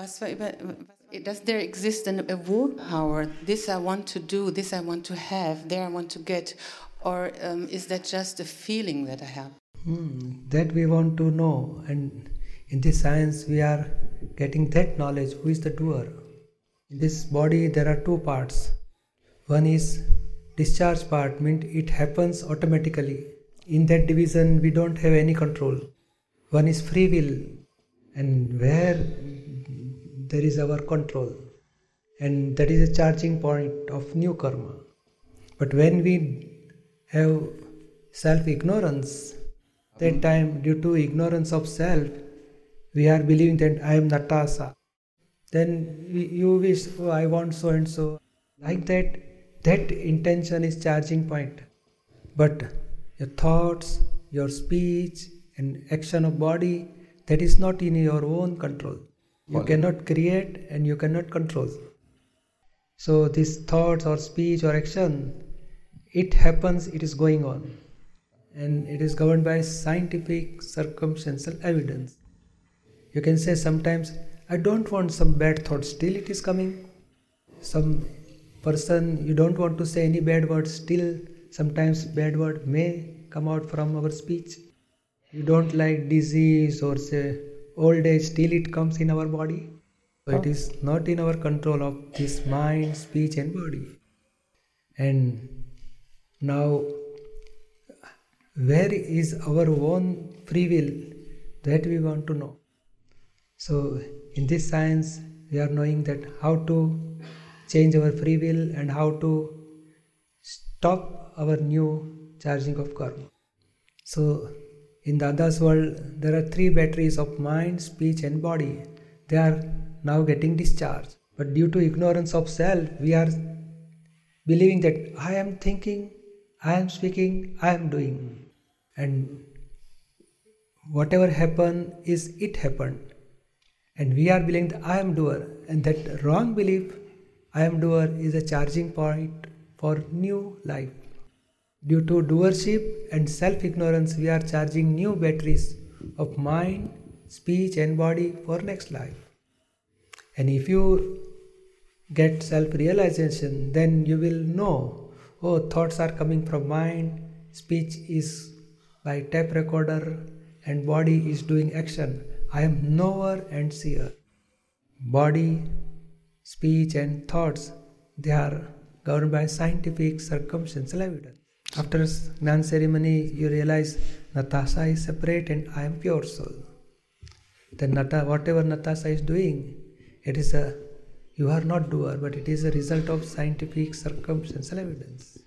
Was war über, does there exist a willpower? This I want to do, this I want to have, there I want to get, or um, is that just a feeling that I have? Hmm, that we want to know, and in this science we are getting that knowledge. Who is the doer? In this body there are two parts. One is discharge part, means it happens automatically. In that division we don't have any control. One is free will, and where there is our control. And that is a charging point of new karma. But when we have self ignorance that hmm. time due to ignorance of self we are believing that i am natasha. Then you wish oh, i want so and so. Like that that intention is charging point. But your thoughts your speech and action of body that is not in your own control you cannot create and you cannot control. So, these thoughts or speech or action, it happens, it is going on. And it is governed by scientific circumstantial evidence. You can say sometimes, I don't want some bad thought, still it is coming. Some person, you don't want to say any bad word, still sometimes bad word may come out from our speech. You don't like disease or say old age still it comes in our body. So it is not in our control of this mind speech and body. And now where is our own free will? That we want to know. So in this science we are knowing that how to change our free will and how to stop our new charging of karma. So in the others world, there are three batteries of mind, speech, and body. They are now getting discharged. But due to ignorance of self, we are believing that I am thinking, I am speaking, I am doing. And whatever happened is it happened. And we are believing that I am doer. And that wrong belief, I am doer, is a charging point for new life. Due to doership and self ignorance, we are charging new batteries of mind, speech, and body for next life. And if you get self realization, then you will know oh, thoughts are coming from mind, speech is by tape recorder, and body is doing action. I am knower and seer. Body, speech, and thoughts they are governed by scientific circumstantial evidence. After Gnan ceremony, you realize Natasha is separate and I am pure soul. Then Nata, whatever Natasha is doing, it is a you are not doer, but it is a result of scientific circumstantial evidence.